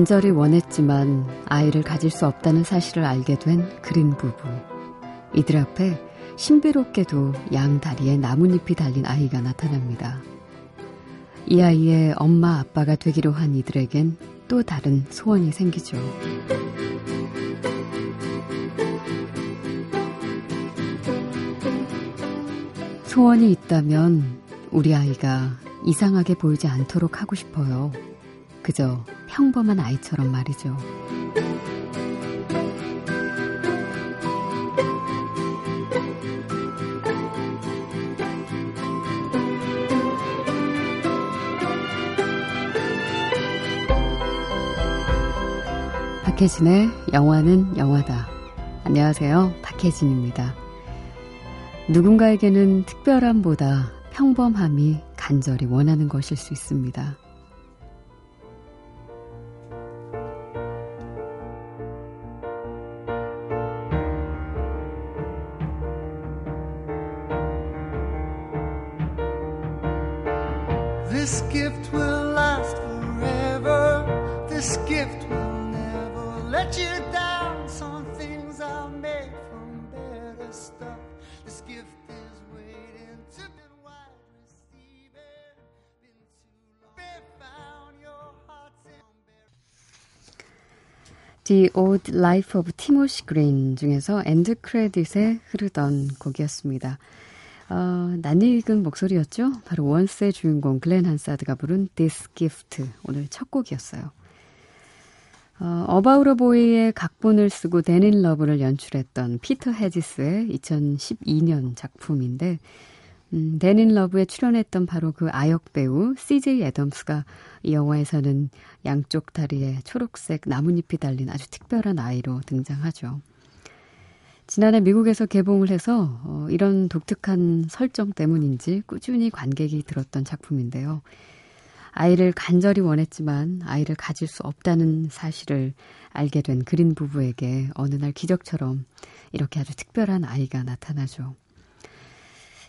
간절히 원했지만 아이를 가질 수 없다는 사실을 알게 된 그린 부부. 이들 앞에 신비롭게도 양 다리에 나뭇잎이 달린 아이가 나타납니다. 이 아이의 엄마 아빠가 되기로 한 이들에겐 또 다른 소원이 생기죠. 소원이 있다면 우리 아이가 이상하게 보이지 않도록 하고 싶어요. 그저 평범한 아이처럼 말이죠. 박혜진의 영화는 영화다. 안녕하세요. 박혜진입니다. 누군가에게는 특별함보다 평범함이 간절히 원하는 것일 수 있습니다. The Odd Life of Timothy Green 중에서 end credit에 흐르던 곡이었습니다. 어, 낯익은 목소리였죠? 바로 Once의 주인공 글렌 한사드가 부른 This Gift 오늘 첫 곡이었어요. 어, About a Boy의 각본을 쓰고 Dan in Love를 연출했던 피터 헤지스의 2012년 작품인데 음, Dan in Love에 출연했던 바로 그 아역 배우 CJ 애덤스가 이 영화에서는 양쪽 다리에 초록색 나뭇잎이 달린 아주 특별한 아이로 등장하죠. 지난해 미국에서 개봉을 해서 어, 이런 독특한 설정 때문인지 꾸준히 관객이 들었던 작품인데요. 아이를 간절히 원했지만 아이를 가질 수 없다는 사실을 알게 된 그린 부부에게 어느 날 기적처럼 이렇게 아주 특별한 아이가 나타나죠.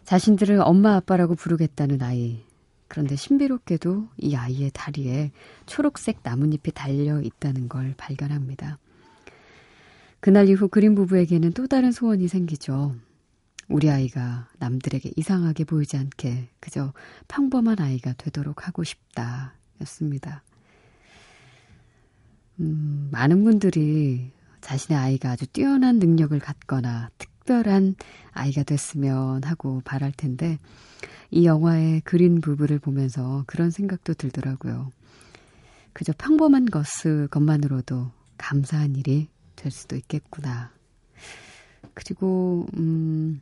자신들을 엄마 아빠라고 부르겠다는 아이. 그런데 신비롭게도 이 아이의 다리에 초록색 나뭇잎이 달려 있다는 걸 발견합니다. 그날 이후 그린 부부에게는 또 다른 소원이 생기죠. 우리 아이가 남들에게 이상하게 보이지 않게 그저 평범한 아이가 되도록 하고 싶다. 였습니다. 음, 많은 분들이 자신의 아이가 아주 뛰어난 능력을 갖거나 특별한 아이가 됐으면 하고 바랄 텐데, 이 영화의 그린 부부를 보면서 그런 생각도 들더라고요. 그저 평범한 것을 것만으로도 감사한 일이 될 수도 있겠구나. 그리고, 음,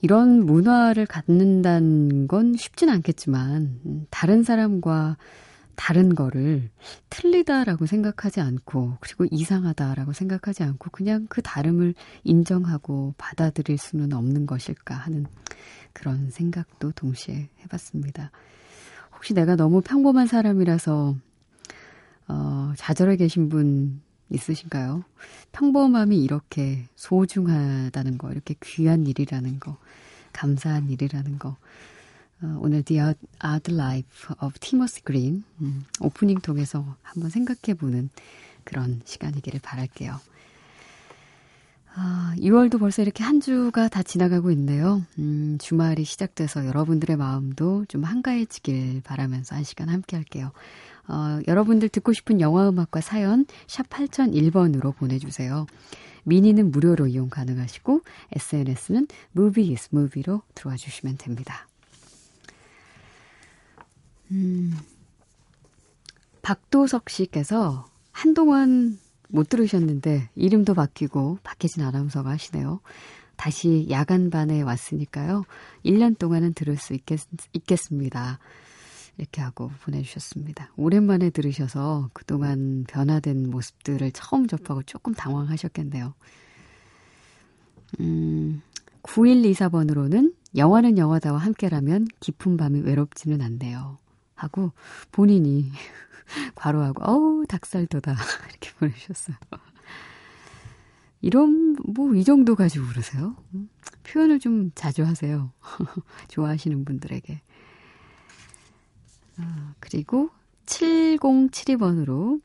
이런 문화를 갖는다는 건 쉽진 않겠지만, 다른 사람과 다른 거를 틀리다라고 생각하지 않고, 그리고 이상하다라고 생각하지 않고, 그냥 그 다름을 인정하고 받아들일 수는 없는 것일까 하는 그런 생각도 동시에 해봤습니다. 혹시 내가 너무 평범한 사람이라서, 어, 좌절해 계신 분 있으신가요? 평범함이 이렇게 소중하다는 거, 이렇게 귀한 일이라는 거, 감사한 일이라는 거. 어, 오늘 The Odd Life of Timothy Green 음, 오프닝 통해서 한번 생각해보는 그런 시간이기를 바랄게요. 아, 6월도 벌써 이렇게 한 주가 다 지나가고 있네요. 음, 주말이 시작돼서 여러분들의 마음도 좀 한가해지길 바라면서 한 시간 함께 할게요. 어, 여러분들 듣고 싶은 영화 음악과 사연 샵 8001번으로 보내주세요. 미니는 무료로 이용 가능하시고 SNS는 is movie로 들어와 주시면 됩니다. 음, 박도석 씨께서 한동안 못 들으셨는데 이름도 바뀌고 박혜진 아나운서가 하시네요. 다시 야간반에 왔으니까요. 1년 동안은 들을 수 있겠, 있겠습니다. 이렇게 하고 보내주셨습니다. 오랜만에 들으셔서 그동안 변화된 모습들을 처음 접하고 조금 당황하셨겠네요. 음, 9124번으로는 영화는 영화다와 함께라면 깊은 밤이 외롭지는 않네요. 하고 본인이 괄호하고 어우 닭살도다 이렇게 보내주셨어요. 이런 뭐 이 정도 가지고 그러세요? 음, 표현을 좀 자주 하세요. 좋아하시는 분들에게. 아, 그리고 7072번으로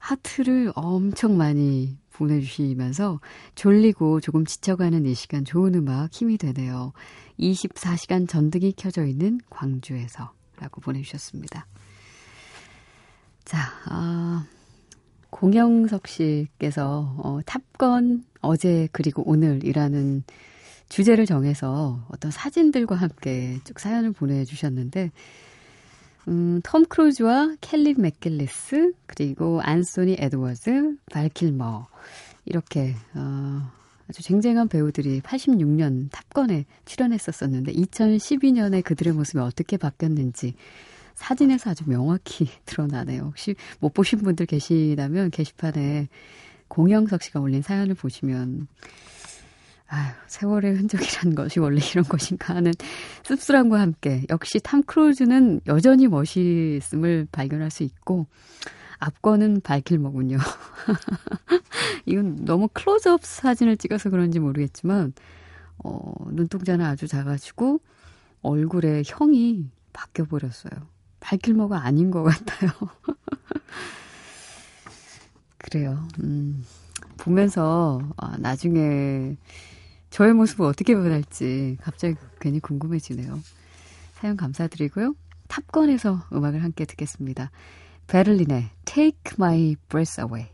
하트를 엄청 많이 보내주시면서 졸리고 조금 지쳐가는 이 시간 좋은 음악 힘이 되네요. 24시간 전등이 켜져 있는 광주에서 라고 보내주셨습니다. 자, 아, 공영석 씨께서 어, 탑건 어제 그리고 오늘이라는 주제를 정해서 어떤 사진들과 함께 쭉 사연을 보내주셨는데 음, 톰 크루즈와 켈리 맥길리스 그리고 안소니 에드워즈, 발 킬머 이렇게 어, 아주 쟁쟁한 배우들이 86년 Top Gun에 출연했었었는데 2012년에 그들의 모습이 어떻게 바뀌었는지 사진에서 아주 명확히 드러나네요. 혹시 못 보신 분들 계시다면 게시판에 공영석 씨가 올린 사연을 보시면 아유, 세월의 흔적이라는 것이 원래 이런 것인가 하는 씁쓸함과 함께 역시 탐 크루즈는 여전히 멋있음을 발견할 수 있고 앞거는 발길머군요. 이건 너무 클로즈업 사진을 찍어서 그런지 모르겠지만 어, 눈동자는 아주 작아지고 얼굴에 형이 바뀌어 버렸어요. 발길머가 아닌 것 같아요. 그래요. 음, 보면서 아, 나중에 저의 모습을 어떻게 변할지 갑자기 괜히 궁금해지네요. 사연 감사드리고요. 탑건에서 음악을 함께 듣겠습니다. 베를린의 Take My Breath Away.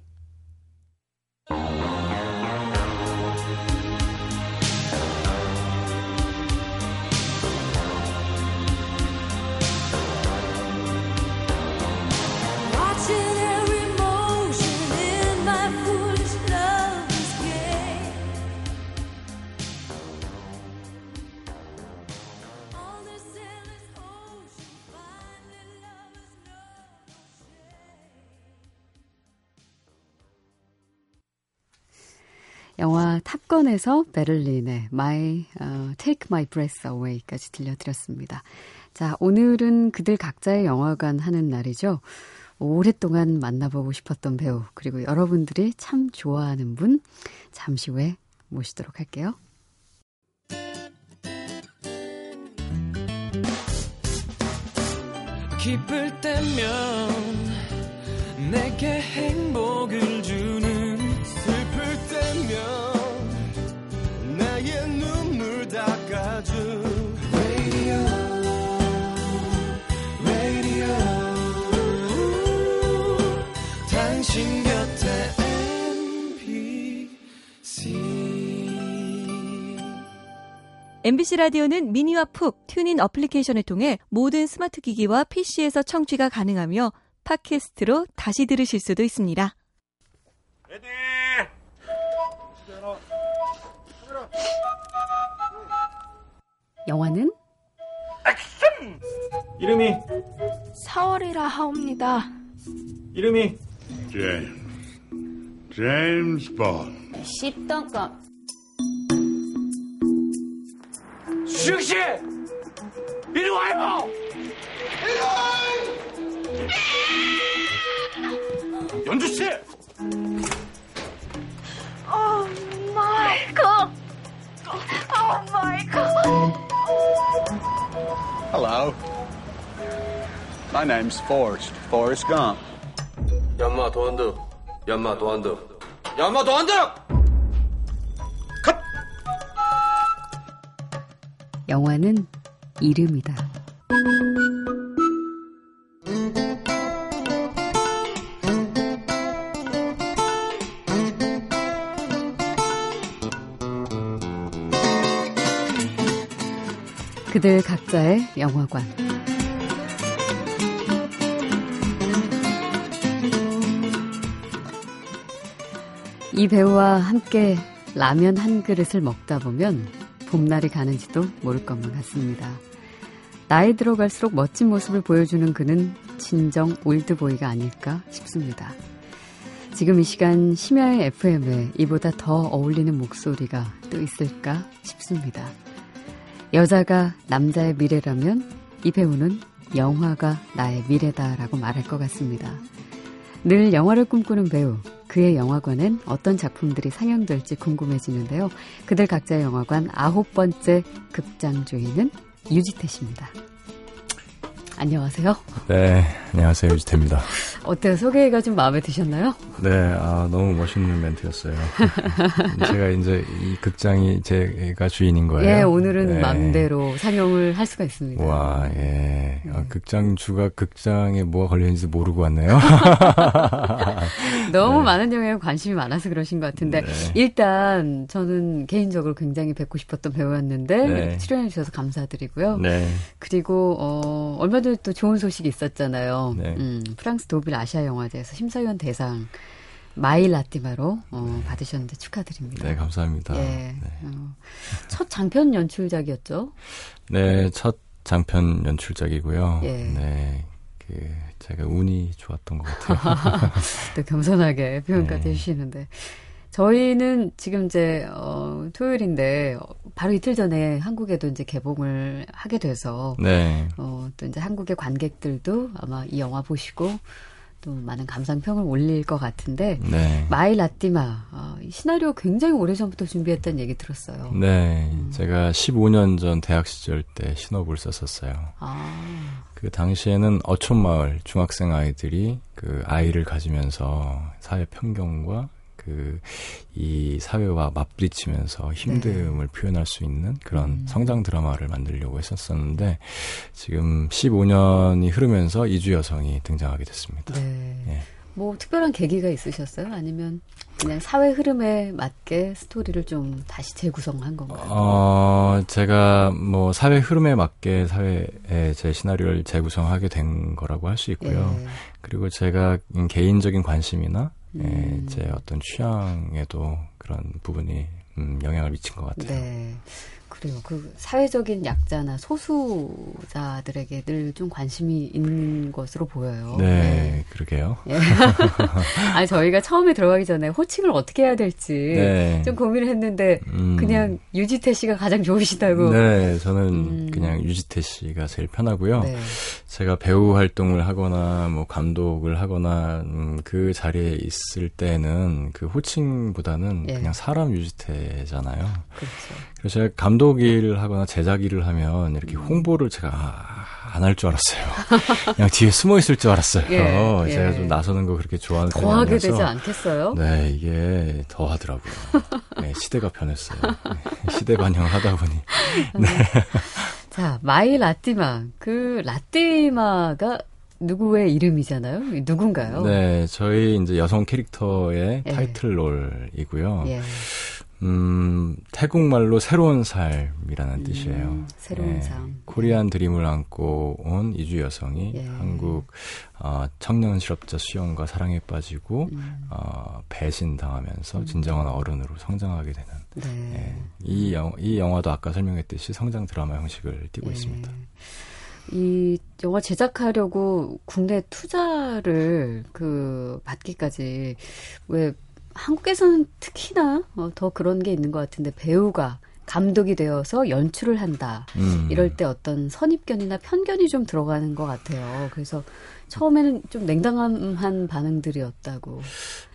영화 탑건에서 베를린의 My uh, Take My Breath Away까지 들려드렸습니다. 자, 오늘은 그들 각자의 영화관 하는 날이죠. 오랫동안 만나보고 싶었던 배우, 그리고 여러분들이 참 좋아하는 분, 잠시 후에 모시도록 할게요. 기쁠 때면 내게 행복 MBC 라디오는 미니와 푹 튜닝 어플리케이션을 통해 모든 스마트 기기와 PC에서 청취가 가능하며 팟캐스트로 다시 들으실 수도 있습니다. 레디! 영화는 액션! 이름이 4월이라 하옵니다. 이름이 제임스 제임스 본 십덩검 수영씨! 이리 와요! 연주씨! 오 마이 갓! 오 마이 갓! Hello. My name's Forrest. Forrest Gump. 연마 도안드. 연마 도안드. 연마 도안드! 영화는 이름이다. 그들 각자의 영화관. 이 배우와 함께 라면 한 그릇을 먹다 보면 봄날이 가는지도 모를 것만 같습니다. 나이 들어갈수록 멋진 모습을 보여주는 그는 진정 올드보이가 아닐까 싶습니다. 지금 이 시간 심야의 FM에 이보다 더 어울리는 목소리가 또 있을까 싶습니다. 여자가 남자의 미래라면 이 배우는 영화가 나의 미래다라고 말할 것 같습니다. 늘 영화를 꿈꾸는 배우, 그의 영화관엔 어떤 작품들이 상영될지 궁금해지는데요. 그들 각자의 영화관 아홉 번째 극장 주인은 유지태 씨입니다. 안녕하세요. 네, 안녕하세요. 유지태입니다. 어때요? 소개가 좀 마음에 드셨나요? 네, 아, 너무 멋있는 멘트였어요. 제가 이제 이 극장이 제가 주인인 거예요. 예, 오늘은 네. 마음대로 상영을 할 수가 있습니다. 와, 예. 아, 극장 주가 극장에 뭐가 걸려있는지 모르고 왔네요. 너무 많은 영화에 관심이 많아서 그러신 것 같은데 네. 일단 저는 개인적으로 굉장히 뵙고 싶었던 배우였는데 네. 출연해 주셔서 감사드리고요. 네. 그리고 어, 얼마 전에 또 좋은 소식이 있었잖아요. 네. 음, 프랑스 도빌 아시아 영화제에서 심사위원 대상 마일 라티마로 어, 받으셨는데 축하드립니다. 네, 감사합니다. 예. 네. 어, 첫 장편 연출작이었죠. 네, 첫 장편 연출작이고요. 예. 네. 그, 제가 운이 좋았던 것 같아요. 또 겸손하게 표현까지 네. 해주시는데. 저희는 지금 이제, 어, 토요일인데, 어, 바로 이틀 전에 한국에도 이제 개봉을 하게 돼서, 네. 어, 또 이제 한국의 관객들도 아마 이 영화 보시고, 또 많은 감상평을 올릴 것 같은데, 네. 마이 라띠마, 어, 이 시나리오 굉장히 오래 전부터 준비했다는 얘기 들었어요. 네. 음. 제가 15년 전 대학 시절 때 시놉을 썼었어요. 아, 그 당시에는 어촌마을 중학생 아이들이 그 아이를 가지면서 사회 편견과 그 이 사회와 맞부딪히면서 힘듦을 표현할 수 있는 그런 네. 음. 성장 드라마를 만들려고 했었었는데 지금 15년이 흐르면서 이주 여성이 등장하게 됐습니다. 네. 예. 뭐 특별한 계기가 있으셨어요? 아니면 그냥 사회 흐름에 맞게 스토리를 좀 다시 재구성한 건가요? 어, 제가 뭐 사회 흐름에 맞게 사회에 제 시나리오를 재구성하게 된 거라고 할 수 있고요. 예. 그리고 제가 개인적인 관심이나 예, 음. 제 어떤 취향에도 그런 부분이 음, 영향을 미친 것 같아요. 네. 그래요. 그 사회적인 약자나 소수자들에게 늘 좀 관심이 있는 것으로 보여요. 네, 그러게요. 예. 아니 저희가 처음에 들어가기 전에 호칭을 어떻게 해야 될지 네. 좀 고민을 했는데 음, 그냥 유지태 씨가 가장 좋으시다고. 네, 저는 음. 그냥 유지태 씨가 제일 편하고요. 네. 제가 배우 활동을 하거나 뭐 감독을 하거나 음, 그 자리에 있을 때는 그 호칭보다는 예. 그냥 사람 유지태잖아요. 그렇죠. 그래서 제가 감독 일을 하거나 제작 일을 하면 음. 이렇게 홍보를 제가 안 할 줄 알았어요. 그냥 뒤에 숨어 있을 줄 알았어요. 예, 예. 제가 좀 나서는 거 그렇게 좋아하는 편이 더 하게 아니라서. 되지 않겠어요? 네, 이게 더 하더라고요. 네, 시대가 변했어요. 네, 시대 반영을 하다 보니. 자, 마이 라띠마. 그 라띠마가 누구의 이름이잖아요? 누군가요? 네, 저희 이제 여성 캐릭터의 예. 타이틀 롤이고요. 예. 음, 태국말로 새로운 삶이라는 음, 뜻이에요. 새로운 예, 삶. 코리안 드림을 안고 온 이주 여성이 예. 한국 어, 청년 실업자 수영과 사랑에 빠지고 음, 어, 배신 당하면서 진정한 어른으로 성장하게 되는 네. 예, 이, 영, 이 영화도 아까 설명했듯이 성장 드라마 형식을 띠고 예. 있습니다. 이 영화 제작하려고 국내 투자를 그 받기까지 왜 한국에서는 특히나 어, 더 그런 게 있는 것 같은데 배우가 감독이 되어서 연출을 한다. 음. 이럴 때 어떤 선입견이나 편견이 좀 들어가는 것 같아요. 그래서 처음에는 좀 냉담한 반응들이었다고.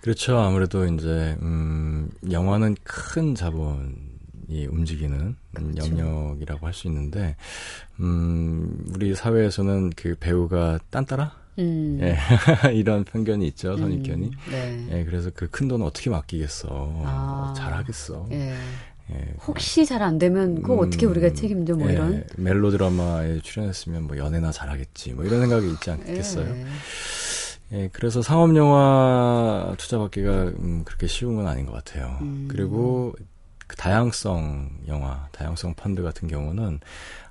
그렇죠. 아무래도 이제 음, 영화는 큰 자본이 움직이는 음, 그렇죠. 영역이라고 할 수 있는데 음, 우리 사회에서는 그 배우가 딴따라 음. 예. 이런 편견이 있죠. 선입견이. 음, 네. 예, 그래서 그 큰 돈 어떻게 맡기겠어. 아. 잘하겠어. 예. 예. 혹시 잘 안 되면 그거 음, 어떻게 우리가 책임져 뭐 예, 이런. 멜로 드라마에 출연했으면 뭐 연애나 잘하겠지. 뭐 이런 생각이 있지 않겠어요. 예. 예, 그래서 상업 영화 투자받기가 음, 그렇게 쉬운 건 아닌 것 같아요. 음. 그리고 그 다양성 영화, 다양성 펀드 같은 경우는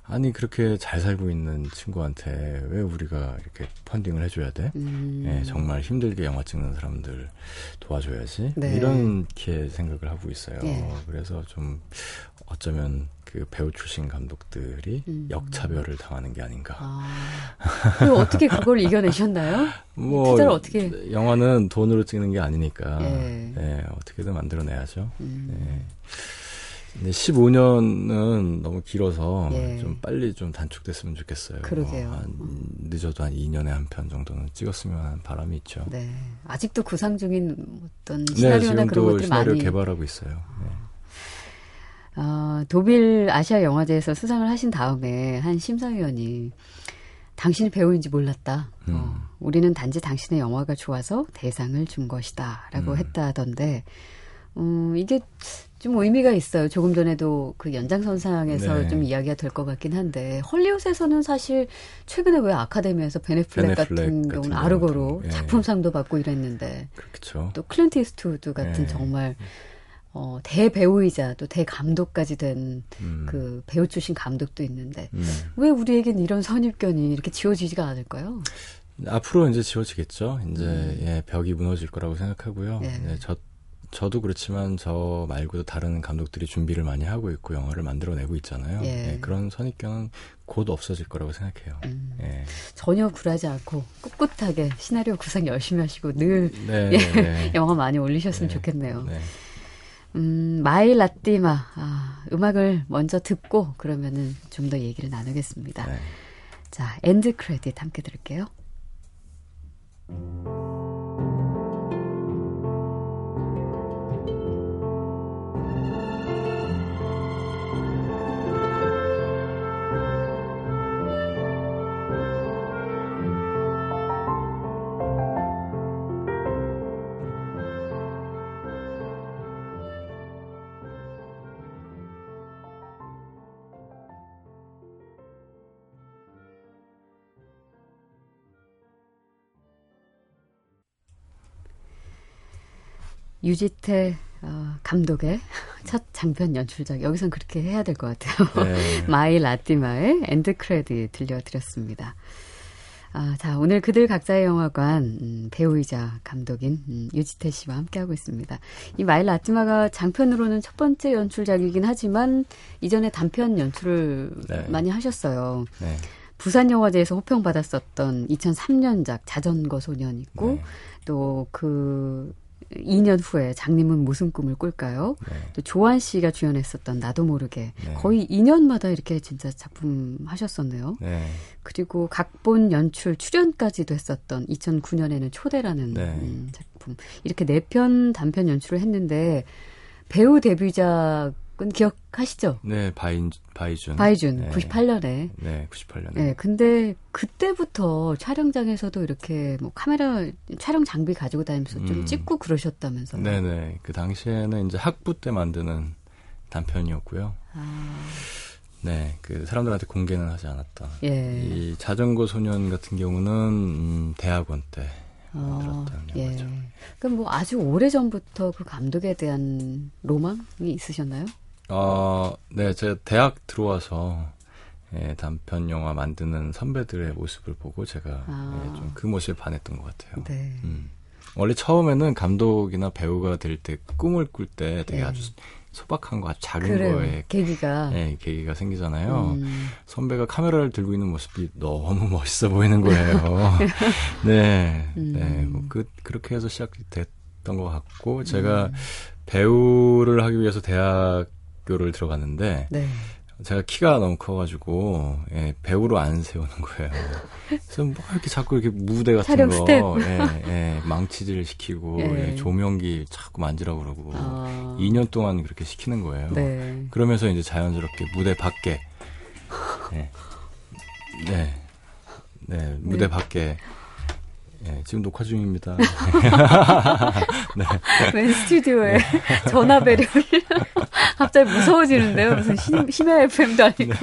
아니 그렇게 잘 살고 있는 친구한테 왜 우리가 이렇게 펀딩을 해줘야 돼? 음. 예, 정말 힘들게 영화 찍는 사람들 도와줘야지. 네. 이렇게 생각을 하고 있어요. 예. 그래서 좀 어쩌면 그 배우 출신 감독들이 음. 역차별을 당하는 게 아닌가. 아. 그리고 어떻게 그걸 이겨내셨나요? 뭐 투자를 어떻게? 영화는 돈으로 찍는 게 아니니까 예. 예, 어떻게든 만들어내야죠. 음. 예. 근데 15년은 너무 길어서 예. 좀 빨리 좀 단축됐으면 좋겠어요. 그러게요. 뭐 한, 늦어도 한 2년에 한 편 정도는 찍었으면 하는 바람이 있죠. 네. 아직도 구상 중인 어떤 네, 시나리오나 그런 지금도 것들이 시나리오 많이. 개발하고 있어요. 네. 어, 도빌 아시아 영화제에서 수상을 하신 다음에 한 심사위원이 당신이 배우인지 몰랐다. 음. 어, 우리는 단지 당신의 영화가 좋아서 대상을 준 것이다. 라고 음. 했다던데, 음, 이게 좀 의미가 있어요. 조금 전에도 그 연장선상에서 네. 좀 이야기가 될 것 같긴 한데, 헐리우드에서는 사실 최근에 왜 아카데미에서 벤 애플렉 벤 애플렉 같은 같은 경우는 아르고로 예. 작품상도 받고 이랬는데, 그렇죠. 또 클린트 이스트우드 같은 네. 정말 어, 대배우이자 또 대감독까지 된 그 음. 배우 출신 감독도 있는데 음. 왜 우리에겐 이런 선입견이 이렇게 지워지지가 않을까요? 앞으로 이제 지워지겠죠. 이제 음. 예, 벽이 무너질 거라고 생각하고요. 예. 네, 저 저도 그렇지만 저 말고도 다른 감독들이 준비를 많이 하고 있고 영화를 만들어내고 있잖아요. 예. 예, 그런 선입견은 곧 없어질 거라고 생각해요. 음, 예. 전혀 굴하지 않고 꿋꿋하게 시나리오 구상 열심히 하시고 늘 네, 예, 네, 네. 영화 많이 올리셨으면 네. 좋겠네요. 네. 음, 마이 라띠마 아, 음악을 먼저 듣고 그러면은 좀 더 얘기를 나누겠습니다. 네. 자, end credit 함께 들을게요. 유지태 어, 감독의 첫 장편 연출작 여기선 그렇게 해야 될 것 같아요. 네. 마이 라띠마의 end credit 들려드렸습니다. 아, 자 오늘 그들 각자의 영화관 음, 배우이자 감독인 음, 유지태 씨와 함께하고 있습니다. 이 마이 라띠마가 장편으로는 첫 번째 연출작이긴 하지만 이전에 단편 연출을 네. 많이 하셨어요. 네. 부산 영화제에서 호평 받았었던 2003년작 자전거 소년 있고 네. 또그 2년 후에 장님은 무슨 꿈을 꿀까요? 네. 또 조한 씨가 주연했었던 나도 모르게 네. 거의 2년마다 이렇게 진짜 작품 하셨었네요. 네. 그리고 각본 연출 출연까지도 했었던 2009년에는 초대라는 네. 음, 작품 이렇게 네 편 단편 연출을 했는데 배우 데뷔작 은 기억하시죠? 네, 바인 바이준. 바이준 네. 98년에 네, 98년에. 네, 근데 그때부터 촬영장에서도 이렇게 뭐 카메라 촬영 장비 가지고 다니면서 좀 음. 찍고 그러셨다면서요. 네, 네. 그 당시에는 이제 학부 때 만드는 단편이었고요. 아, 네, 그 사람들한테 공개는 하지 않았던. 예. 이 자전거 소년 같은 경우는 음, 대학원 때 어, 들었던 예. 영화죠. 그럼 뭐 아주 오래 전부터 그 감독에 대한 로망이 있으셨나요? 어, 네, 제가 대학 들어와서 예, 단편 영화 만드는 선배들의 모습을 보고 제가 아. 예, 좀그 모습에 반했던 것 같아요. 네. 음. 원래 처음에는 감독이나 배우가 될 때 꿈을 꿀 때 되게 네. 아주 소박한 거, 아주 작은 그래요. 거에 계기가. 예, 계기가 생기잖아요. 음, 선배가 카메라를 들고 있는 모습이 너무 멋있어 보이는 거예요. 네, 음. 네, 뭐 그, 그렇게 해서 시작됐던 것 같고, 제가 음. 배우를 하기 위해서 대학 교를 들어갔는데, 네. 제가 키가 너무 커가지고, 예, 배우로 안 세우는 거예요. 그래서 뭐 이렇게 자꾸 이렇게 무대 같은 거. 예, 예, 망치질 시키고, 예. 예, 조명기 자꾸 만지라고 그러고, 아, 2년 동안 그렇게 시키는 거예요. 네. 그러면서 이제 자연스럽게 무대 밖에 네. 네. 네, 무대 밖에 예, 지금 녹화 중입니다. 네. 웬 스튜디오에 전화 배려를 갑자기 무서워지는데요. 무슨 심, 심야 FM도 아니고.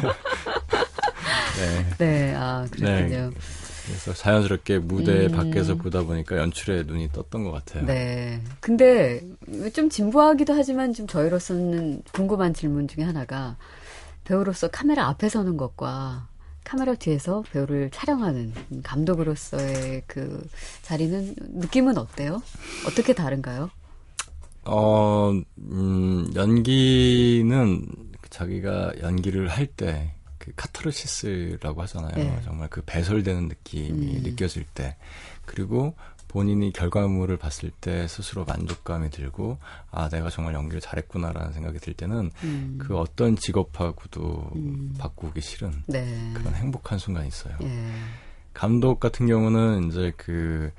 네. 네, 아 그렇군요. 그래서 자연스럽게 무대 음. 밖에서 보다 보니까 연출에 눈이 떴던 것 같아요. 네. 근데 좀 진부하기도 하지만 좀 저희로서는 궁금한 질문 중에 하나가 배우로서 카메라 앞에 서는 것과 카메라 뒤에서 배우를 촬영하는 감독으로서의 그 자리는 느낌은 어때요? 어떻게 다른가요? 어, 음, 연기는 자기가 연기를 할 때 그 카타르시스라고 하잖아요. 네. 정말 그 배설되는 느낌이 음. 느껴질 때 그리고 본인이 결과물을 봤을 때 스스로 만족감이 들고 아 내가 정말 연기를 잘했구나라는 생각이 들 때는 음. 그 어떤 직업하고도 음. 바꾸기 싫은 네. 그런 행복한 순간이 있어요. 예. 감독 같은 경우는 이제 그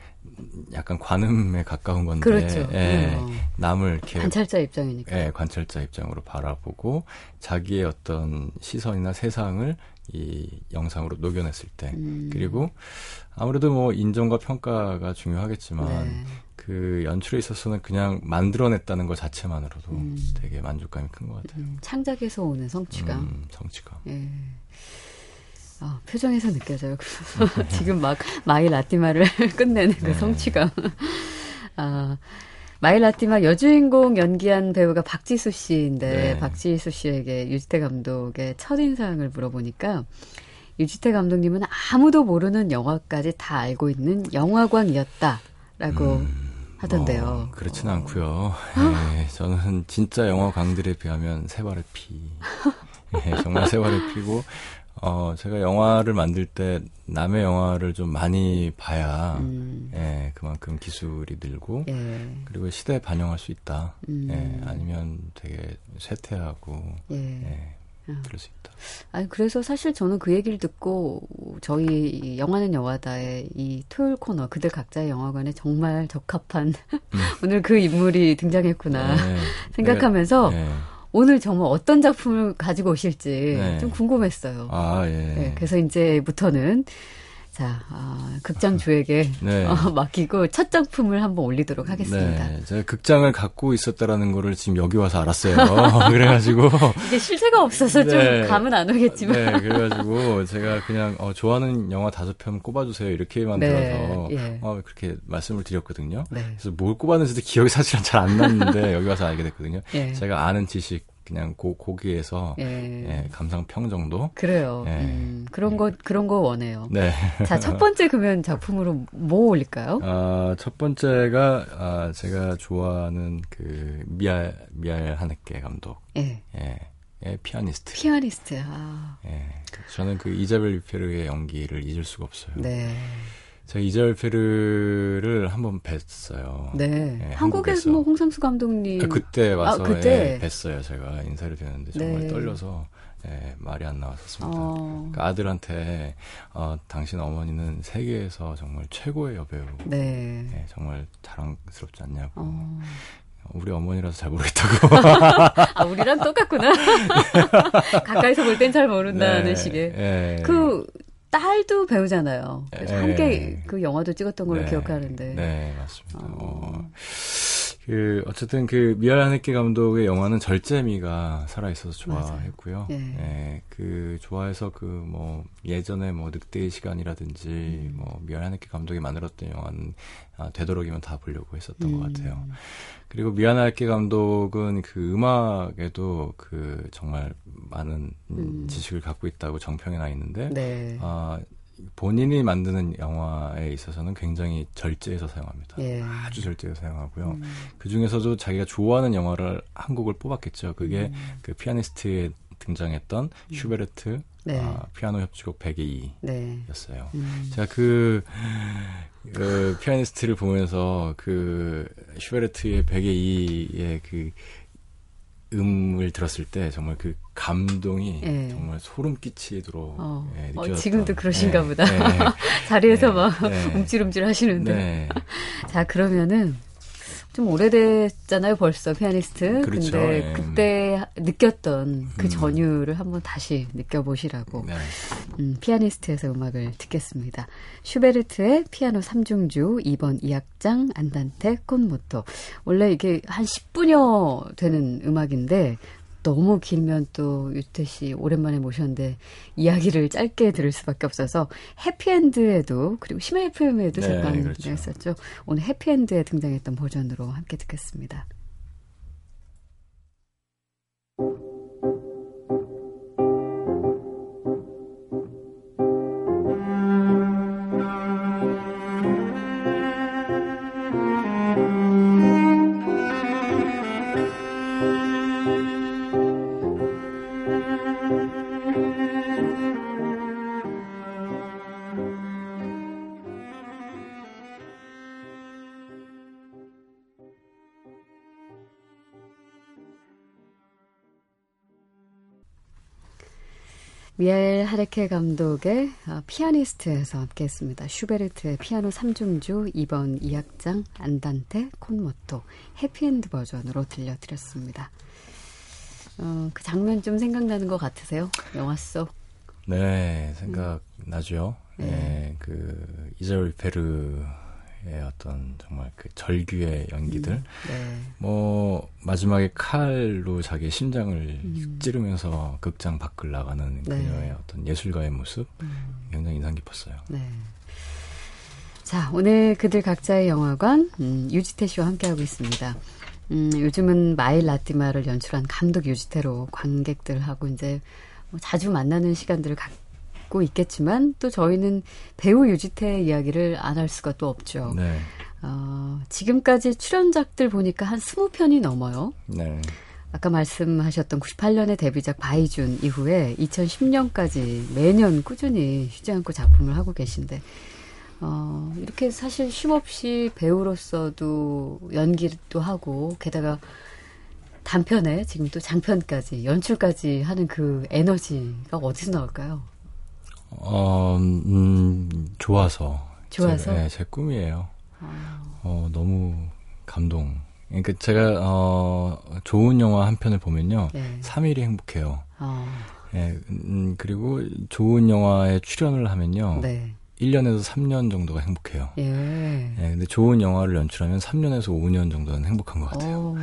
약간 관음에 가까운 건데 그렇죠. 예, 어. 남을 이렇게 관찰자 입장이니까. 예, 관찰자 입장으로 바라보고 자기의 어떤 시선이나 세상을 이 영상으로 녹여냈을 때 음. 그리고 아무래도 뭐 인정과 평가가 중요하겠지만 네. 그 연출에 있어서는 그냥 만들어냈다는 것 자체만으로도 음. 되게 만족감이 큰 것 같아요. 음, 창작에서 오는 성취감. 음, 성취감. 예. 아, 표정에서 느껴져요. 지금 막 마이 라띠마를 끝내는 그 네. 성취감. 아, 마이 라띠마 여주인공 연기한 배우가 박지수 씨인데 네. 박지수 씨에게 유지태 감독의 첫인상을 물어보니까 유지태 감독님은 아무도 모르는 영화까지 다 알고 있는 영화광이었다라고 하던데요. 뭐, 그렇진 어. 않고요. 예, 저는 진짜 영화광들에 비하면 새 발의 피. 예, 정말 세 발의 피고 어 제가 영화를 만들 때 남의 영화를 좀 많이 봐야 음, 예, 그만큼 기술이 늘고 예, 그리고 시대에 반영할 수 있다. 음. 예, 아니면 되게 쇠퇴하고 예. 예, 음. 그럴 수 있다. 아니 그래서 사실 저는 그 얘기를 듣고 저희 이 영화는 영화다의 이 토요일 코너 그들 각자의 영화관에 정말 적합한 오늘 그 인물이 등장했구나 예, 생각하면서 예. 오늘 정말 어떤 작품을 가지고 오실지 네. 좀 궁금했어요. 아, 예. 네, 그래서 이제부터는 자 아, 극장주에게 네. 어, 맡기고 첫 작품을 한번 올리도록 하겠습니다. 네, 제가 극장을 갖고 있었다라는 거를 지금 여기 와서 알았어요. 그래가지고 이게 실체가 없어서 네. 좀 감은 안 오겠지만 네, 그래가지고 제가 그냥 어, 좋아하는 영화 다섯 편 꼽아주세요 이렇게만 네, 들어서 예. 어, 그렇게 말씀을 드렸거든요. 네. 그래서 뭘 꼽았는지도 기억이 사실은 잘 안 났는데 여기 와서 알게 됐거든요. 예. 제가 아는 지식 그냥 고, 고기에서 예. 예, 감상평 정도. 그래요. 네. 음, 그런 거 그런 거 원해요. 네. 자, 첫 번째 그러면 작품으로 뭐 올릴까요? 아, 첫 번째가 아, 제가 좋아하는 그 미알 미알 하네케 감독. 예. 예. 예, 피아니스트. 피아니스트. 아, 예. 저는 그 이자벨 리페르의 연기를 잊을 수가 없어요. 네. 제가 이자벨 리페르를 한번 뵀어요. 네. 예, 한국에서. 뭐 홍상수 감독님 그- 그때 와서 아, 그때? 예, 뵀어요. 제가 인사를 드렸는데 정말 네. 떨려서 예, 말이 안 나왔었습니다. 어, 그 아들한테 어, 당신 어머니는 세계에서 정말 최고의 여배우. 네. 예, 정말 자랑스럽지 않냐고. 어. 우리 어머니라서 잘 모르겠다고. 아, 우리랑 똑같구나. 가까이서 볼 땐 잘 모른다는 네, 식의. 예. 그 딸도 배우잖아요. 그래서 예. 함께 그 영화도 찍었던 걸로 네, 기억하는데. 네, 맞습니다. 어. 어, 그 어쨌든 그 미알 하네케 감독의 영화는 절제미가 살아 있어서 좋아했고요. 예. 예. 그 좋아해서 그 뭐 예전에 뭐 늑대의 시간이라든지 음. 뭐 미알 하네케 감독이 만들었던 영화는 아, 되도록이면 다 보려고 했었던 것 음. 같아요. 그리고 미안할게 감독은 그 음악에도 그 정말 많은 음, 음. 지식을 갖고 있다고 정평이 나 있는데 네. 아, 본인이 만드는 영화에 있어서는 굉장히 절제해서 사용합니다. 예. 아주 절제해서 사용하고요. 음. 그 중에서도 자기가 좋아하는 영화를 한 곡을 뽑았겠죠. 그게 음. 그 피아니스트에 등장했던 슈베르트 네. 아, 피아노 협주곡 102였어요. 네. 음. 제가 그, 그 피아니스트를 보면서 그 슈베르트의 102의 그 음을 들었을 때 정말 그 감동이 예. 정말 소름 끼치도록 어. 예, 어, 느껴졌던. 지금도 그러신가 예, 보다. 예, 자리에서 네, 막 네. 움찔움찔 하시는데. 네. 자, 그러면은 좀 오래됐잖아요, 벌써 피아니스트. 그렇죠, 근데 예. 그때 그때 느꼈던 그 음. 전율을 한번 다시 느껴보시라고. 네. 음, 피아니스트에서 음악을 듣겠습니다. 슈베르트의 피아노 3중주 2번 2악장 안단테 콘모토. 원래 이게 한 10분여 되는 음악인데 너무 길면 또 유태 씨 오랜만에 모셨는데 이야기를 짧게 들을 수밖에 없어서 해피엔드에도 그리고 심야 FM에도 네, 잠깐 그렇죠. 했었죠. 오늘 해피엔드에 등장했던 버전으로 함께 듣겠습니다. 미카엘 하네케 감독의 어, 피아니스트에서 함께 했습니다. 슈베르트의 피아노 3중주 2번 2악장 Andante con moto 해피엔드 버전으로 들려드렸습니다. 어, 그 장면 좀 생각나는 것 같으세요? 영화 속 네, 생각나죠. 네. 네, 그 이자벨 위페르의 어떤 정말 그 절규의 연기들. 음, 네. 뭐 마지막에 칼로 자기 심장을 음. 찌르면서 극장 밖을 나가는 네. 그녀의 어떤 예술가의 모습 음. 굉장히 인상 깊었어요. 네. 자, 오늘 그들 각자의 영화관, 음, 유지태 씨와 함께하고 있습니다. 음, 요즘은 마일 라티마를 연출한 감독 유지태로 관객들하고 이제 뭐 자주 만나는 시간들을 갖 고 있겠지만 또 저희는 배우 유지태 이야기를 안 할 수가 또 없죠. 네, 어, 지금까지 출연작들 보니까 한 20편이 넘어요. 네, 아까 말씀하셨던 98년의 데뷔작 바이준 이후에 2010년까지 매년 꾸준히 쉬지 않고 작품을 하고 계신데, 어, 이렇게 사실 쉼 없이 배우로서도 연기도 하고, 게다가 단편에 지금 또 장편까지, 연출까지 하는 그 에너지가 어디서 나올까요? 어, 음, 좋아서. 좋아서? 제, 네, 제 꿈이에요. 아, 어, 너무 감동. 그러니까 제가 어, 좋은 영화 한 편을 보면요, 네. 3일이 행복해요. 어, 예, 음, 그리고 좋은 영화에 출연을 하면요, 네. 1년에서 3년 정도가 행복해요. 예. 예, 근데 좋은 영화를 연출하면 3년에서 5년 정도는 행복한 것 같아요. 어,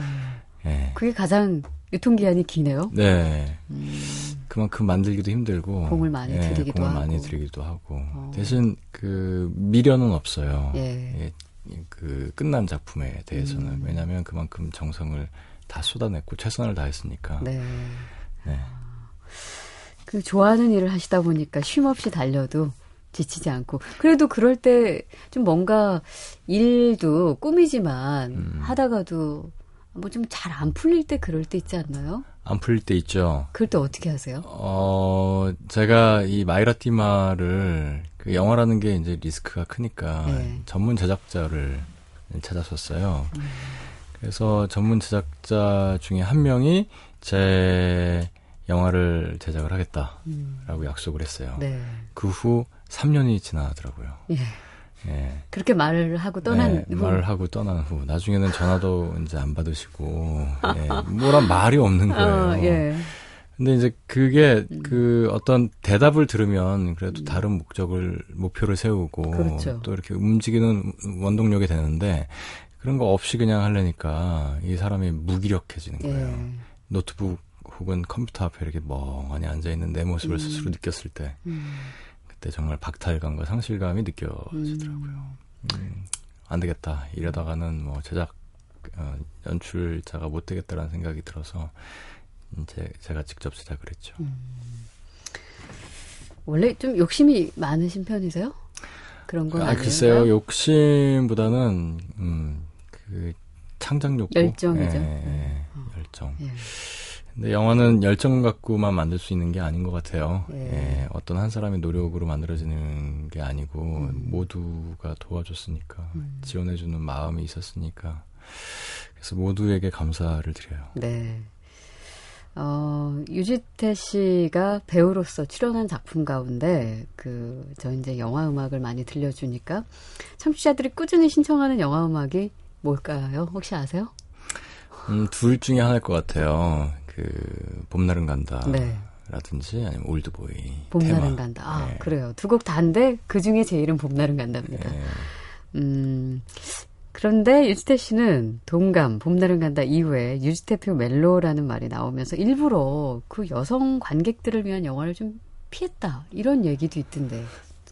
예. 그게 가장 유통기한이 기네요. 네. 음, 그만큼 만들기도 힘들고. 공을 많이 예, 들이기도 공을 하고. 많이 들이기도 하고. 어. 대신 그 미련은 없어요. 예. 예, 그 끝난 작품에 대해서는. 음. 왜냐하면 그만큼 정성을 다 쏟아냈고 최선을 다했으니까. 네. 네. 그 좋아하는 일을 하시다 보니까 쉼 없이 달려도 지치지 않고 그래도 그럴 때 좀 뭔가 일도 꿈이지만 음. 하다가도 뭐 좀 잘 안 풀릴 때 그럴 때 있지 않나요? 안 풀릴 때 있죠. 그럴 때 어떻게 하세요? 어, 제가 이 마이라티마를 그 영화라는 게 이제 리스크가 크니까 네. 전문 제작자를 찾았었어요. 음. 그래서 전문 제작자 중에 한 명이 제 영화를 제작을 하겠다라고 음. 약속을 했어요. 네. 그후 3년이 지나더라고요. 예. 예. 그렇게 말을 하고 떠난 네, 후 말을 하고 떠난 후 나중에는 전화도 이제 안 받으시고 예, 뭐란 말이 없는 거예요. 어, 예. 근데 이제 그게 음. 그 어떤 대답을 들으면 그래도 다른 목적을 목표를 세우고 그렇죠. 또 이렇게 움직이는 원동력이 되는데 그런 거 없이 그냥 하려니까 이 사람이 무기력해지는 거예요. 예. 노트북 혹은 컴퓨터 앞에 이렇게 멍하니 앉아 있는 내 모습을 음. 스스로 느꼈을 때 음. 그때 정말 박탈감과 상실감이 느껴지더라고요. 음, 안 되겠다. 이러다가는 뭐 제작 어, 연출자가 못 되겠다라는 생각이 들어서 이제 제가 직접 제작을 했죠. 음. 원래 좀 욕심이 많으신 편이세요? 그런 건 아, 아니에요? 글쎄요. 욕심보다는 음, 그 창작 욕구, 열정이죠. 예, 예, 열정. 예. 근데 영화는 열정 갖고만 만들 수 있는 게 아닌 것 같아요. 예. 예, 어떤 한 사람의 노력으로 만들어지는 게 아니고 음. 모두가 도와줬으니까 음. 지원해주는 마음이 있었으니까 그래서 모두에게 감사를 드려요. 네. 어, 유지태 씨가 배우로서 출연한 작품 가운데, 그, 저 이제 영화 음악을 많이 들려주니까, 청취자들이 꾸준히 신청하는 영화 음악이 뭘까요? 혹시 아세요? 음, 둘 중에 하나일 것 같아요. 그 봄날은 간다. 네. 라든지 아니면 올드보이. 봄날은 테마. 간다. 아, 네. 그래요. 두 곡 다인데, 그 중에 제 이름 봄날은 간답니다. 예. 음, 그런데 유지태 씨는 동감, 봄날은 간다 이후에 유지태표 멜로라는 말이 나오면서 일부러 그 여성 관객들을 위한 영화를 좀 피했다. 이런 얘기도 있던데.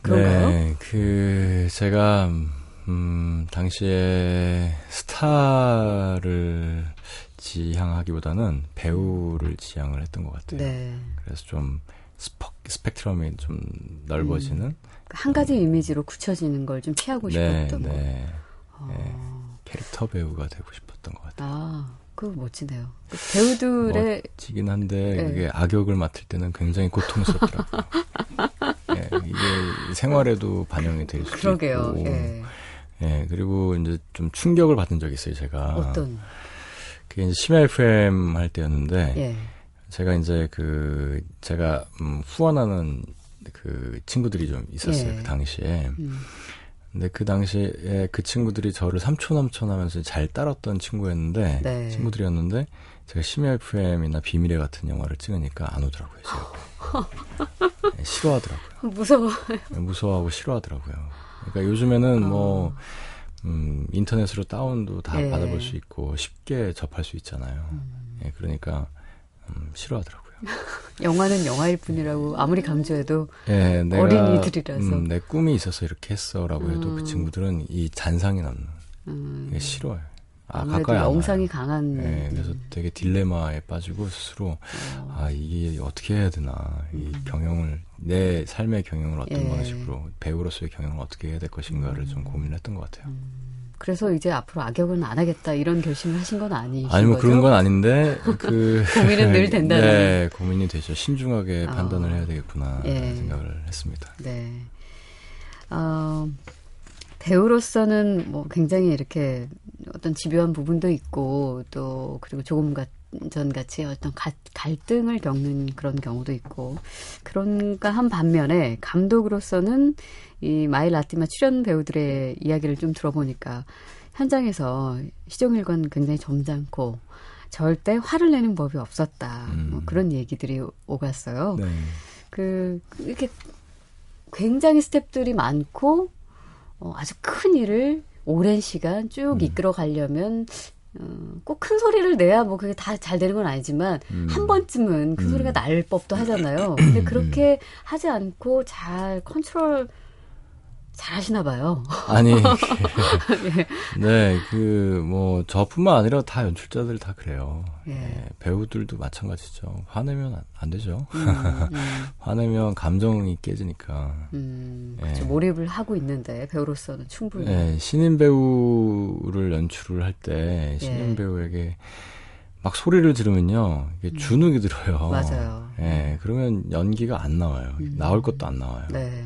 그런가요? 네, 그 제가 음, 당시에 스타를 지향하기보다는 배우를 지향을 했던 것 같아요. 네. 그래서 좀 스펙, 스펙트럼이 좀 넓어지는 한 가지 이미지로 굳혀지는 걸 좀 피하고 네, 싶었던 거. 네, 어, 네. 캐릭터 배우가 되고 싶었던 것 같아요. 아, 그거 멋지네요. 그 배우들의 멋지긴 한데 네. 그게 악역을 맡을 때는 굉장히 고통스럽더라고요. 예, 이게 생활에도 반영이 될 수도 그러게요. 있고, 예. 예, 그리고 이제 좀 충격을 받은 적이 있어요, 제가. 어떤 그게 이제 심야 FM 할 때였는데, 예. 제가 이제 그, 제가, 음, 후원하는 그 친구들이 좀 있었어요, 예. 그 당시에. 음. 근데 그 당시에 그 친구들이 저를 삼촌 삼촌 하면서 잘 따랐던 친구였는데 네. 친구들이었는데 제가 심야 FM이나 비밀의 같은 영화를 찍으니까 안 오더라고요. 네, 싫어하더라고요. 무서워. 네, 무서워하고 싫어하더라고요. 그러니까 요즘에는 뭐 음, 인터넷으로 다운도 다 예. 받아볼 수 있고 쉽게 접할 수 있잖아요. 예, 그러니까 음, 싫어하더라고요. 영화는 영화일 뿐이라고 아무리 강조해도 예, 내가 어린이들이라서. 음, 내 꿈이 있어서 이렇게 했어라고 해도 음. 그 친구들은 이 잔상이 남는 음, 게 싫어요. 아, 가까이. 영상이 강한 예, 그래서 음. 되게 딜레마에 빠지고 스스로 어. 아 이게 어떻게 해야 되나 이 경영을 내 삶의 경영을 어떤 음. 예. 방식으로 배우로서의 경영을 어떻게 해야 될 것인가를 좀 고민을 했던 것 같아요. 그래서 이제 앞으로 악역은 안 하겠다 이런 결심을 하신 건 아니신 아니 뭐 거죠? 그런 건 아닌데 그 고민은 늘 된다는. 네 고민이 되죠. 신중하게 아. 판단을 해야 되겠구나 예. 생각을 했습니다. 네. 어, 배우로서는 뭐 굉장히 이렇게 어떤 집요한 부분도 있고 또 그리고 조금 가, 전 같이 어떤 가, 갈등을 겪는 그런 경우도 있고 그런가 한 반면에 감독으로서는 이 마일 라티마 출연 배우들의 이야기를 좀 들어보니까 현장에서 시종일관 굉장히 점잖고 절대 화를 내는 법이 없었다. 뭐 음. 그런 얘기들이 오갔어요. 네. 그 이렇게 굉장히 스탭들이 많고 어, 아주 큰 일을 오랜 시간 쭉 음. 이끌어 가려면 어, 꼭큰 소리를 내야 뭐 그게 다 잘 되는 건 아니지만 음. 한 번쯤은 큰 음. 소리가 날 법도 하잖아요. 근데 그렇게 하지 않고 잘 컨트롤 잘 하시나 봐요. 아니 예. 네그 뭐 저뿐만 아니라 다 연출자들 다 그래요. 예. 예, 배우들도 마찬가지죠. 화내면 안, 안 되죠. 음, 음, 화내면 감정이 깨지니까. 음, 예. 그렇죠. 몰입을 하고 있는데 배우로서는 충분히 예, 신인 배우를 연출을 할 때 신인 예. 배우에게 막 소리를 지르면요 이게 주눅이 들어요. 음. 맞아요. 예, 그러면 연기가 안 나와요. 음. 나올 것도 안 나와요. 네.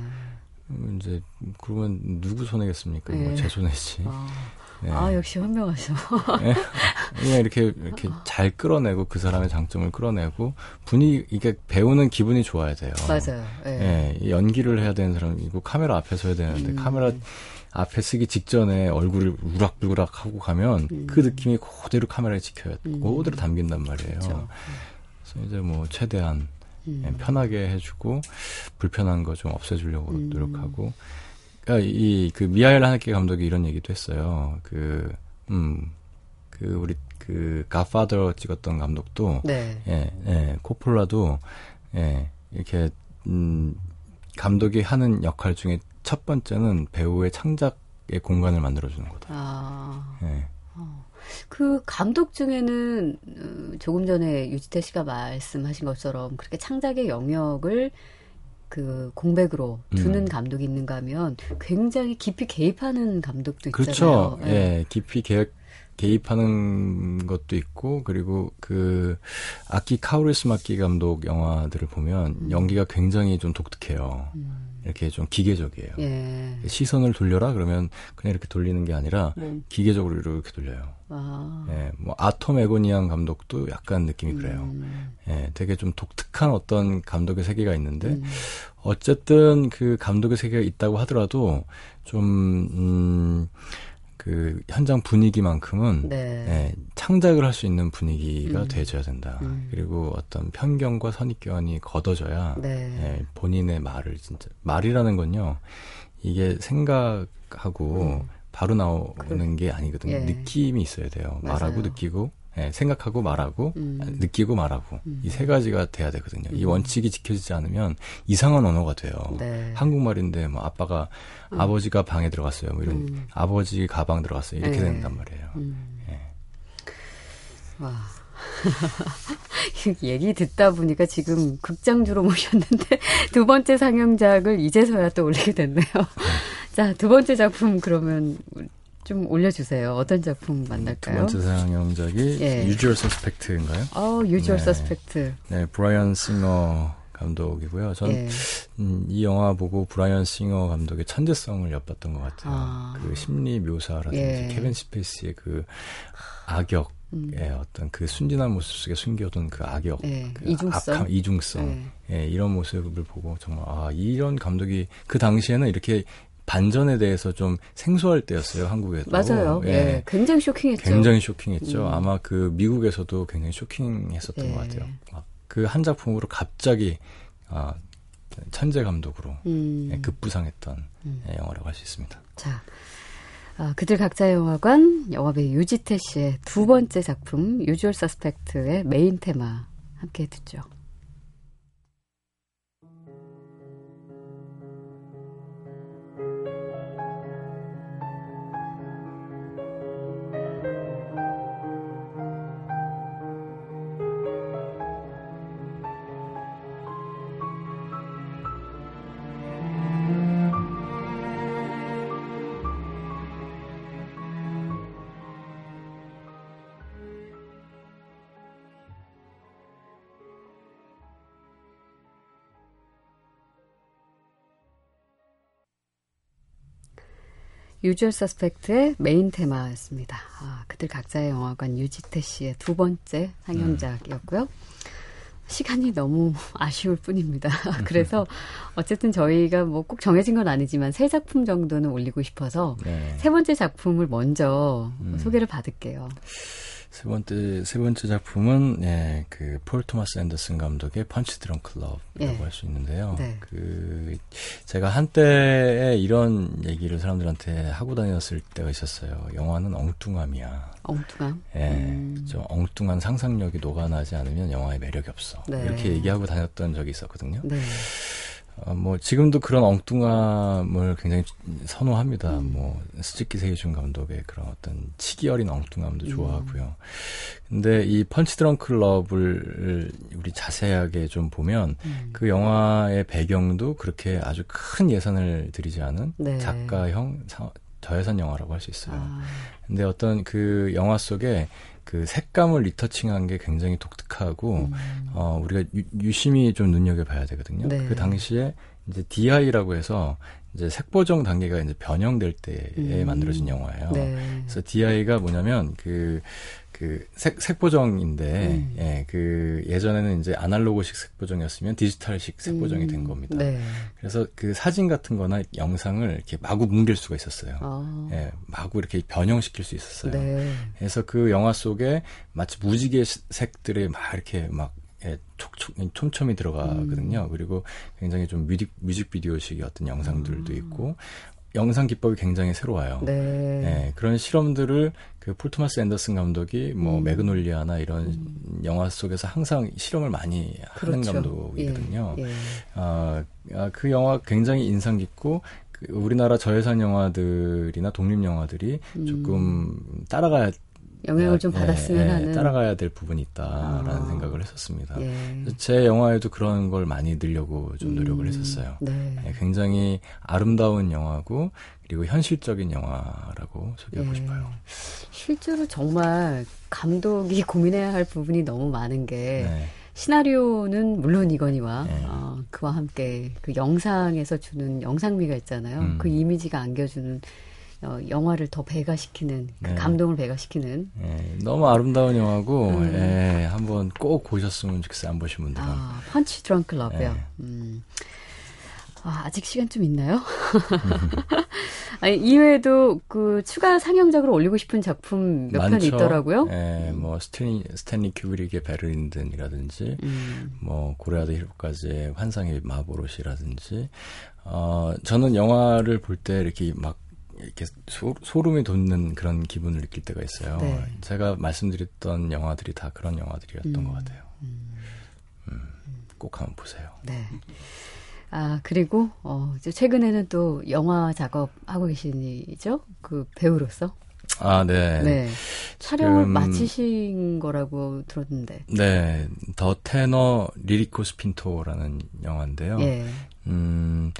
이제 그러면 누구 손해겠습니까? 예. 뭐제 손해지. 아, 예. 아 역시 현명하셔. 그냥 이렇게 이렇게 잘 끌어내고 그 사람의 장점을 끌어내고 분위기 이게 배우는 기분이 좋아야 돼요. 맞아요. 예. 예, 이 연기를 해야 되는 사람이고 카메라 앞에 서야 되는데 음. 카메라 앞에 쓰기 직전에 얼굴을 우락부락 하고 가면 음. 그 느낌이 그대로 카메라에 찍혀야 음. 그대로 담긴단 말이에요. 그렇죠. 그래서 이제 뭐 최대한 음. 예, 편하게 해주고 불편한 거 좀 없애주려고 음. 노력하고 그러니까 이그 미하엘 하네케 감독이 이런 얘기도 했어요. 그 음, 그 우리 그 가파더 찍었던 감독도 네. 예, 예, 코폴라도 예, 이렇게 음, 감독이 하는 역할 중에 첫 번째는 배우의 창작의 공간을 만들어 주는 거다. 아, 예. 그 감독 중에는 어, 조금 전에 유지태 씨가 말씀하신 것처럼 그렇게 창작의 영역을 그 공백으로 두는 음. 감독이 있는가 하면 굉장히 깊이 개입하는 감독도 그렇죠. 있잖아요. 예, 깊이 개, 개입하는 것도 있고 그리고 그 아키 카우리스 마키 감독 영화들을 보면 연기가 굉장히 좀 독특해요. 음. 이렇게 좀 기계적이에요. 예. 시선을 돌려라 그러면 그냥 이렇게 돌리는 게 아니라 네. 기계적으로 이렇게 돌려요. 아. 예, 뭐 아톰 에고니안 감독도 약간 느낌이 그래요. 음. 예, 되게 좀 독특한 어떤 감독의 세계가 있는데 음. 어쨌든 그 감독의 세계가 있다고 하더라도 좀 음, 그 현장 분위기만큼은 네. 예, 창작을 할 수 있는 분위기가 음. 돼줘야 된다. 음. 그리고 어떤 편견과 선입견이 걷어져야 네. 예, 본인의 말을 진짜 말이라는 건요 이게 생각하고 음. 바로 나오는 그래. 게 아니거든요. 예. 느낌이 있어야 돼요. 말하고 맞아요. 느끼고 예, 생각하고 말하고 음. 아, 느끼고 말하고 음. 이세 가지가 돼야 되거든요. 이 음. 원칙이 지켜지지 않으면 이상한 언어가 돼요. 네. 한국말인데 뭐 아빠가 음. 아버지가 방에 들어갔어요. 뭐 이런 음. 아버지 가방 들어갔어요. 이렇게 네. 된단 말이에요. 음. 예. 와. 얘기 듣다 보니까 지금 극장주로 모셨는데 두 번째 상영작을 이제서야 또 올리게 됐네요. 자, 두 번째 작품 그러면 좀 올려주세요. 어떤 작품 두 만날까요? 번째 상영작이 예. Usual Suspect인가요? 어, 유주얼 네. 서스펙트. 네, 브라이언 싱어 감독이고요. 전 예. 음, 이 영화 보고 브라이언 싱어 감독의 천재성을 엿봤던 것 같아요. 아. 그 심리 묘사라든지 예. 케빈 스페이시의 그 악역, 음. 의 어떤 그 순진한 모습 속에 숨겨둔 그 악역, 예, 그 이중성. 악함, 이중성, 예. 예, 이런 모습을 보고 정말 아 이런 감독이 그 당시에는 이렇게 반전에 대해서 좀 생소할 때였어요 한국에도. 맞아요. 예. 예. 굉장히 쇼킹했죠. 굉장히 쇼킹했죠. 음. 아마 그 미국에서도 굉장히 쇼킹했었던 예. 것 같아요. 그 한 작품으로 갑자기 아, 천재 감독으로 음. 예, 급부상했던 음. 예, 영화라고 할 수 있습니다. 자. 어, 그들 각자의 영화관 영화배우 유지태 씨의 두 번째 작품 유주얼 서스펙트의 메인 테마 함께 듣죠. 유주얼 서스펙트의 메인 테마였습니다. 아, 그들 각자의 영화관 유지태 씨의 두 번째 상영작이었고요. 음. 시간이 너무 아쉬울 뿐입니다. 그래서 어쨌든 저희가 뭐 꼭 정해진 건 아니지만 세 작품 정도는 올리고 싶어서 네. 세 번째 작품을 먼저 음. 소개를 받을게요. 세 번째 세 번째 작품은 예, 그 폴 토마스 앤더슨 감독의 펀치 드렁크 러브라고 예. 할 수 있는데요. 네. 그 제가 한때에 이런 얘기를 사람들한테 하고 다녔을 때가 있었어요. 영화는 엉뚱함이야. 엉뚱함. 예, 음. 좀 엉뚱한 상상력이 녹아나지 않으면 영화의 매력이 없어. 네. 이렇게 얘기하고 다녔던 적이 있었거든요. 네. 어, 뭐 지금도 그런 엉뚱함을 굉장히 선호합니다. 음. 뭐 스즈키 세이준 감독의 그런 어떤 치기 어린 엉뚱함도 음. 좋아하고요. 근데 이 펀치 드렁 클럽을 우리 자세하게 좀 보면 음. 그 영화의 배경도 그렇게 아주 큰 예산을 들이지 않은 네. 작가형 저예산 영화라고 할 수 있어요. 아. 근데 어떤 그 영화 속에 그 색감을 리터칭한 게 굉장히 독특하고 음. 어 우리가 유, 심히좀 눈여겨 봐야 되거든요. 네. 그 당시에 이제 DI라고 해서 이제 색보정 단계가 이제 변형될 때에 음. 만들어진 영화예요. 네. 그래서 DI가 뭐냐면 그 그 색, 색보정인데, 음. 예, 그 예전에는 이제 아날로그식 색보정이었으면 디지털식 색보정이 음. 된 겁니다. 네. 그래서 그 사진 같은 거나 영상을 이렇게 마구 뭉갤 수가 있었어요. 아. 예, 마구 이렇게 변형시킬 수 있었어요. 네. 그래서 그 영화 속에 마치 무지개 색들이 막 이렇게 막 예, 촉촉, 촘촘히 들어가거든요. 음. 그리고 굉장히 좀 뮤직, 뮤직비디오식의 어떤 영상들도 음. 있고, 영상 기법이 굉장히 새로워요. 네. 네 그런 실험들을 그 폴 토마스 앤더슨 감독이 뭐 음. 매그놀리아나 이런 음. 영화 속에서 항상 실험을 많이 하는 그렇죠. 감독이거든요. 예. 예. 아, 아, 그 영화 굉장히 인상 깊고 그 우리나라 저예산 영화들이나 독립 영화들이 음. 조금 따라가야 영향을 좀 네, 받았으면 네, 하는 따라가야 될 부분이 있다라는 아. 생각을 했었습니다. 예. 제 영화에도 그런 걸 많이 넣으려고 좀 노력을 음. 했었어요. 네. 네, 굉장히 아름다운 영화고 그리고 현실적인 영화라고 소개하고 예. 싶어요. 실제로 정말 감독이 고민해야 할 부분이 너무 많은 게 네. 시나리오는 물론이거니와 네. 어, 그와 함께 그 영상에서 주는 영상미가 있잖아요. 음. 그 이미지가 안겨주는 어, 영화를 더 배가시키는 그 네. 감동을 배가시키는 네, 너무 아름다운 영화고 음. 예, 한번 꼭 보셨으면 좋겠어요 안 보신 분들은 아, 펀치 드렁크 러브요 네. 음. 아, 아직 시간 좀 있나요? 아니, 이외에도 그 추가 상영작으로 올리고 싶은 작품 몇 편 있더라고요. 예, 뭐 스탠리 스탠리 큐브릭의 배리 린든이라든지 음. 뭐 고레에다 히로카즈의 환상의 마보로시라든지 어 저는 영화를 볼 때 이렇게 막 이렇게 소, 소름이 돋는 그런 기분을 느낄 때가 있어요. 네. 제가 말씀드렸던 영화들이 다 그런 영화들이었던 음, 것 같아요. 음. 음, 꼭 한번 보세요. 네. 아 그리고 어 이제 최근에는 또 영화 작업 하고 계시죠? 그 배우로서. 아, 네. 네. 촬영을 마치신 거라고 들었는데. 네. 더 테너 리리코 스핀토라는 영화인데요. 예. 음,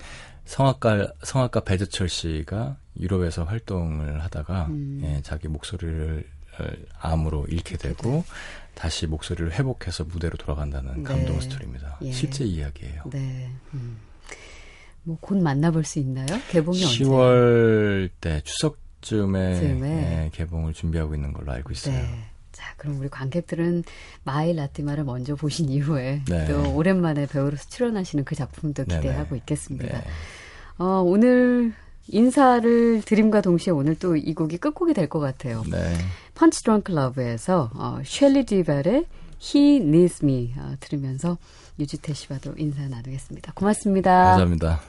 성악가 성악가 배재철 씨가 유럽에서 활동을 하다가 음. 예, 자기 목소리를 어, 암으로 잃게 되고 다시 목소리를 회복해서 무대로 돌아간다는 네. 감동 스토리입니다. 예. 실제 이야기예요. 네. 음. 뭐 곧 만나볼 수 있나요? 개봉이 10월 언제? 때 추석쯤에 예, 개봉을 준비하고 있는 걸로 알고 있어요. 네. 자, 그럼 우리 관객들은 마이 라티마를 먼저 보신 이후에 네. 또 오랜만에 배우로서 출연하시는 그 작품도 기대하고 네네. 있겠습니다. 네. 어, 오늘 인사를 드림과 동시에 오늘 또 이 곡이 끝곡이 될 것 같아요. 네. 펀치 드렁크 러브에서 어, 셸리 듀발의 He Needs Me 어, 들으면서 유지태 씨와도 인사 나누겠습니다. 고맙습니다. 감사합니다.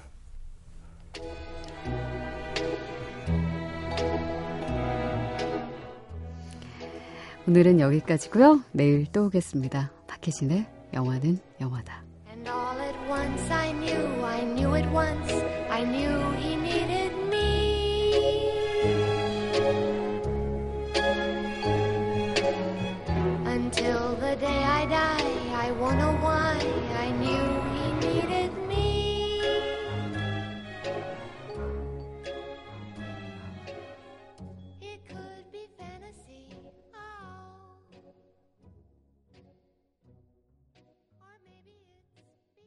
오늘은 여기까지고요. 내일 또 오겠습니다. 박혜진의 영화는 영화다. And all at once I knew, I knew at once, I knew he needed me. Until the day I die, I wanna want.